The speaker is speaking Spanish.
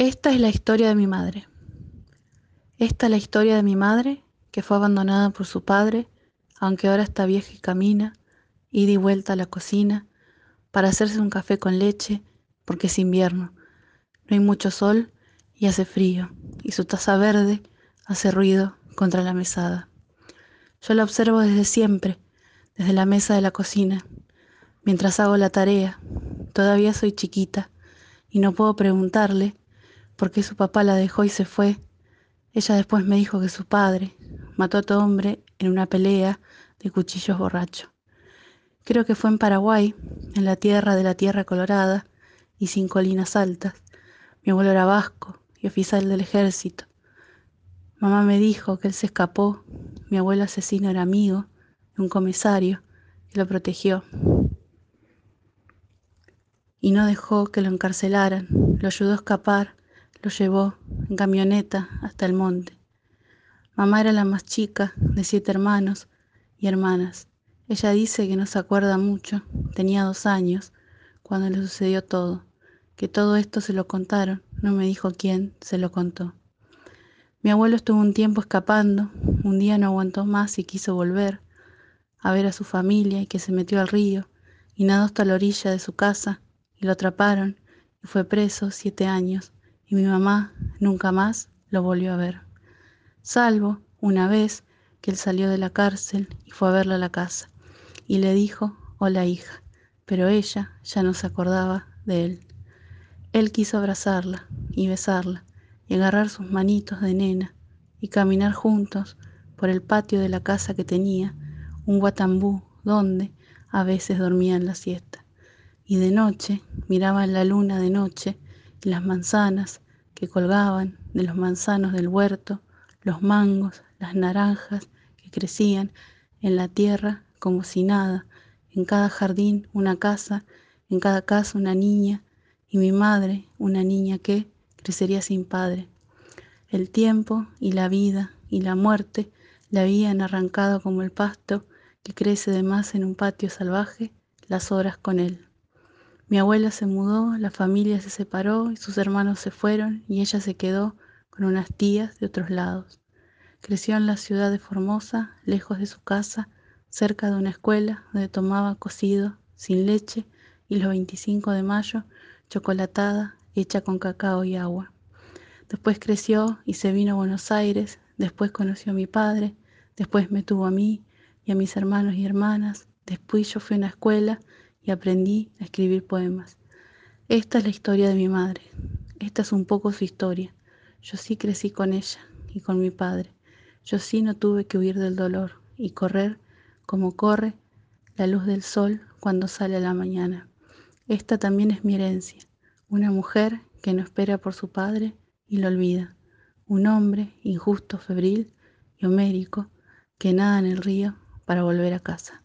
Esta es la historia de mi madre. Esta es la historia de mi madre que fue abandonada por su padre, aunque ahora está vieja y camina, ida y vuelta a la cocina para hacerse un café con leche porque es invierno. No hay mucho sol y hace frío, y su taza verde hace ruido contra la mesada. Yo la observo desde siempre, desde la mesa de la cocina, mientras hago la tarea. Todavía soy chiquita y no puedo preguntarle por qué su papá la dejó y se fue. Ella después me dijo que su padre mató a otro hombre en una pelea de cuchillos borracho. Creo que fue en Paraguay, en la tierra de la Tierra Colorada y sin colinas altas. Mi abuelo era vasco y oficial del ejército. Mamá me dijo que él se escapó. Mi abuelo asesino era amigo de un comisario que lo protegió y no dejó que lo encarcelaran. Lo ayudó a escapar, lo llevó en camioneta hasta el monte. Mamá era la más chica de siete hermanos y hermanas. Ella dice que no se acuerda mucho, tenía dos años, cuando le sucedió todo, que todo esto se lo contaron, no me dijo quién se lo contó. Mi abuelo estuvo un tiempo escapando, un día no aguantó más y quiso volver a ver a su familia y que se metió al río y nadó hasta la orilla de su casa y lo atraparon y fue preso siete años y mi mamá nunca más lo volvió a ver, salvo una vez que él salió de la cárcel y fue a verla a la casa y le dijo, hola hija, pero ella ya no se acordaba de él. Él quiso abrazarla y besarla y agarrar sus manitos de nena y caminar juntos por el patio de la casa que tenía, un guatambú donde a veces dormía en la siesta. Y de noche miraban la luna de noche las manzanas que colgaban de los manzanos del huerto, los mangos, las naranjas que crecían en la tierra como si nada, en cada jardín una casa, en cada casa una niña, y mi madre, una niña que crecería sin padre. El tiempo y la vida y la muerte la habían arrancado como el pasto que crece de más en un patio salvaje, las horas con él. Mi abuela se mudó, la familia se separó y sus hermanos se fueron y ella se quedó con unas tías de otros lados. Creció en la ciudad de Formosa, lejos de su casa, cerca de una escuela donde tomaba cocido, sin leche, y los 25 de mayo chocolatada hecha con cacao y agua. Después creció y se vino a Buenos Aires, después conoció a mi padre, después me tuvo a mí y a mis hermanos y hermanas, después yo fui a una escuela y aprendí a escribir poemas. Esta es la historia de mi madre, esta es un poco su historia. Yo sí crecí con ella y con mi padre, yo sí no tuve que huir del dolor y correr como corre la luz del sol cuando sale a la mañana. Esta también es mi herencia, una mujer que no espera por su padre y lo olvida, un hombre injusto, febril y homérico que nada en el río para volver a casa.